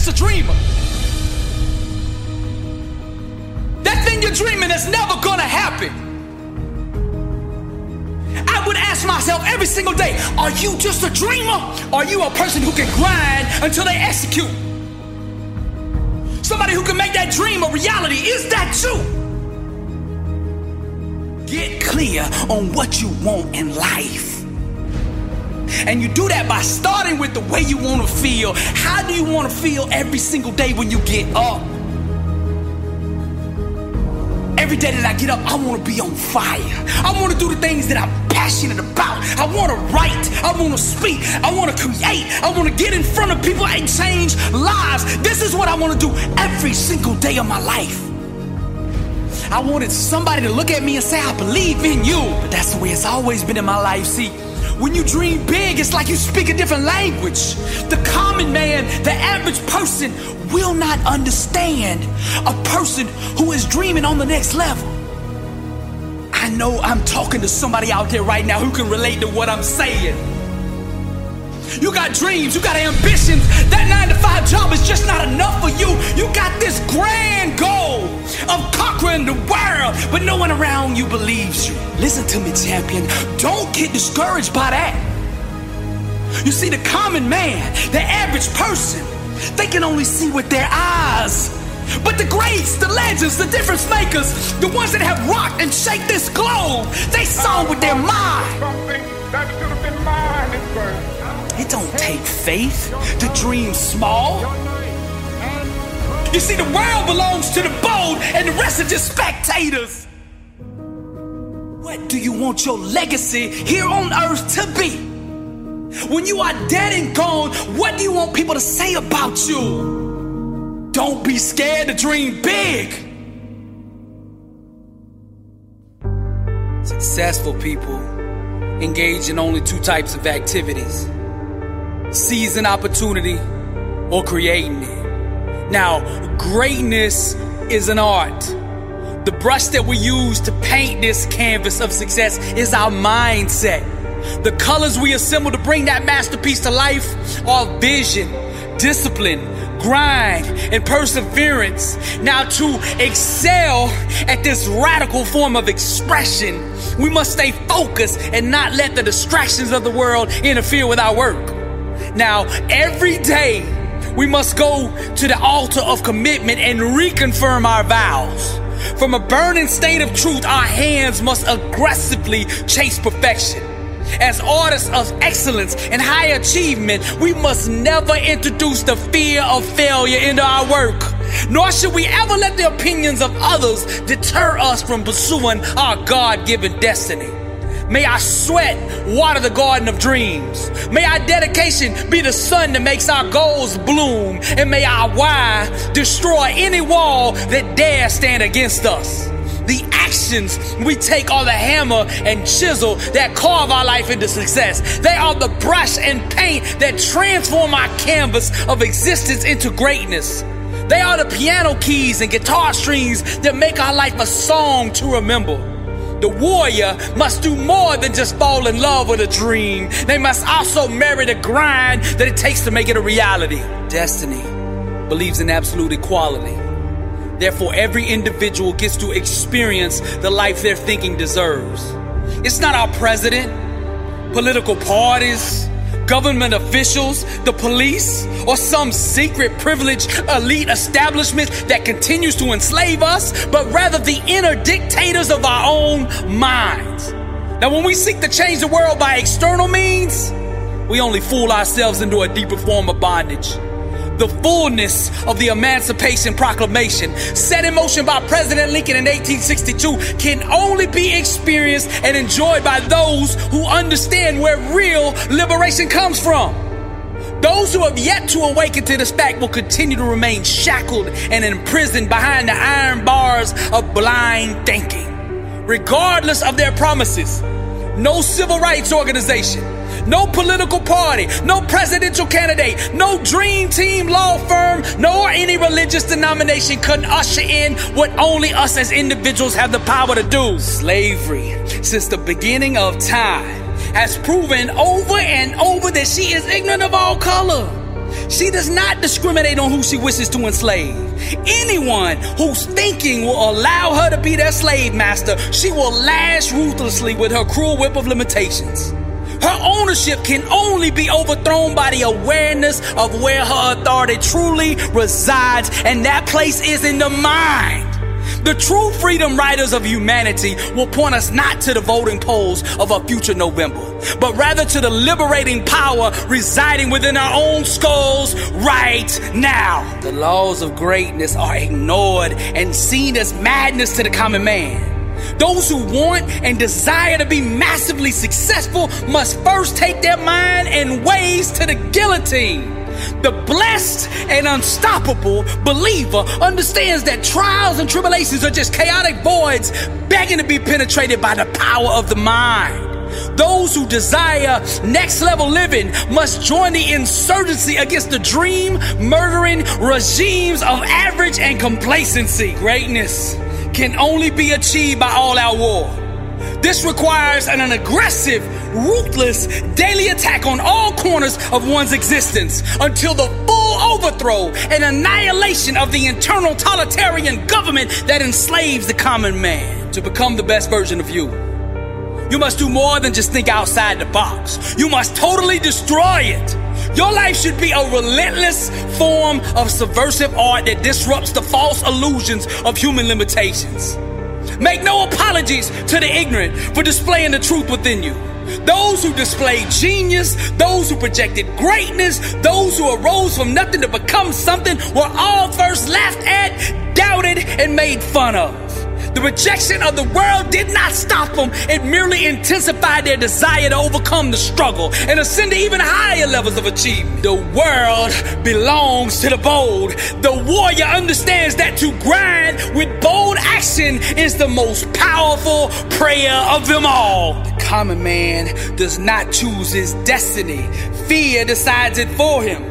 Just a dreamer. That thing you're dreaming is never gonna happen. I would ask myself every single day, are you just a dreamer? Are you a person who can grind until they execute? Somebody who can make that dream a reality. Is that you? Get clear on what you want in life. And you do that by starting with the way you want to feel. How do you want to feel every single day when you get up? Every day that I get up, I want to be on fire. I want to do the things that I'm passionate about. I want to write. I want to speak. I want to create. I want to get in front of people and change lives. This is what I want to do every single day of my life. I wanted somebody to look at me and say, I believe in you. But that's the way it's always been in my life. See, when you dream big, it's like you speak a different language. The common man, the average person, will not understand a person who is dreaming on the next level. I know I'm talking to somebody out there right now who can relate to what I'm saying. You got dreams, you got ambitions. That nine to five job is just not enough for you. You got this grand goal of conquering the world, but no one around you believes you. Listen to me, champion. Don't get discouraged by that. You see, the common man, the average person, they can only see with their eyes. But the greats, the legends, the difference makers, the ones that have rocked and shake this globe, they saw with their mind. It don't take faith to dream small. You see, the world belongs to the bold, and the rest are just spectators. What do you want your legacy here on earth to be? When you are dead and gone, what do you want people to say about you? Don't be scared to dream big. Successful people engage in only two types of activities seizing opportunity or creating it. Now, greatness is an art. The brush that we use to paint this canvas of success is our mindset. The colors we assemble to bring that masterpiece to life are vision, discipline, grind, and perseverance. Now, to excel at this radical form of expression, we must stay focused and not let the distractions of the world interfere with our work. Now, every day, we must go to the altar of commitment and reconfirm our vows. From a burning state of truth, our hands must aggressively chase perfection. As artists of excellence and high achievement, we must never introduce the fear of failure into our work. Nor should we ever let the opinions of others deter us from pursuing our God given destiny. May our sweat water the garden of dreams. May our dedication be the sun that makes our goals bloom. And may our why destroy any wall that dare stand against us. The actions we take are the hammer and chisel that carve our life into success. They are the brush and paint that transform our canvas of existence into greatness. They are the piano keys and guitar strings that make our life a song to remember. The warrior must do more than just fall in love with a dream. They must also marry the grind that it takes to make it a reality. Destiny believes in absolute equality. Therefore, every individual gets to experience the life their thinking deserves. It's not our president, political parties, government officials, the police, or some secret privileged elite establishment that continues to enslave us, but rather the inner dictators of our own minds. Now, when we seek to change the world by external means, we only fool ourselves into a deeper form of bondage the fullness of the Emancipation Proclamation, set in motion by President Lincoln in 1862, can only be experienced and enjoyed by those who understand where real liberation comes from. Those who have yet to awaken to this fact will continue to remain shackled and imprisoned behind the iron bars of blind thinking, regardless of their promises. No civil rights organization no political party, no presidential candidate, no dream team law firm, nor any religious denomination could usher in what only us as individuals have the power to do. Slavery, since the beginning of time, has proven over and over that she is ignorant of all color. She does not discriminate on who she wishes to enslave. Anyone whose thinking will allow her to be their slave master, she will lash ruthlessly with her cruel whip of limitations. Her ownership can only be overthrown by the awareness of where her authority truly resides, and that place is in the mind. The true freedom riders of humanity will point us not to the voting polls of a future November, but rather to the liberating power residing within our own skulls right now. The laws of greatness are ignored and seen as madness to the common man. Those who want and desire to be massively successful must first take their mind and ways to the guillotine. The blessed and unstoppable believer understands that trials and tribulations are just chaotic voids begging to be penetrated by the power of the mind. Those who desire next level living must join the insurgency against the dream murdering regimes of average and complacency. Greatness can only be achieved by all out war. This requires an, an, aggressive, ruthless daily attack on all corners of one's existence until the full overthrow and annihilation of the internal totalitarian government that enslaves the common man. To become the best version of you, you must do more than just think outside the box. You must totally destroy it. Your life should be a relentless form of subversive art that disrupts the false illusions of human limitations. Make no apologies to the ignorant for displaying the truth within you. Those who displayed genius, those who projected greatness, those who arose from nothing to become something were all first laughed at, doubted, and made fun of. The rejection of the world did not stop them, it merely intensified their desire to overcome the struggle and ascend to even higher levels of achievement. The world belongs to the bold. The warrior understands that to grind with bold action is the most powerful prayer of them all. The common man does not choose his destiny, fear decides it for him.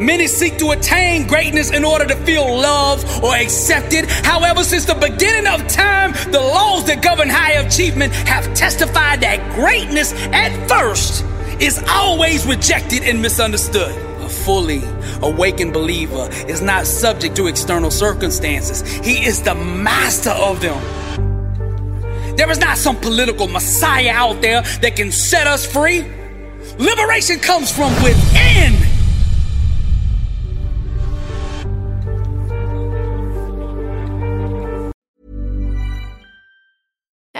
Many seek to attain greatness in order to feel loved or accepted. However, since the beginning of time, the laws that govern high achievement have testified that greatness at first is always rejected and misunderstood. A fully awakened believer is not subject to external circumstances, he is the master of them. There is not some political messiah out there that can set us free. Liberation comes from within.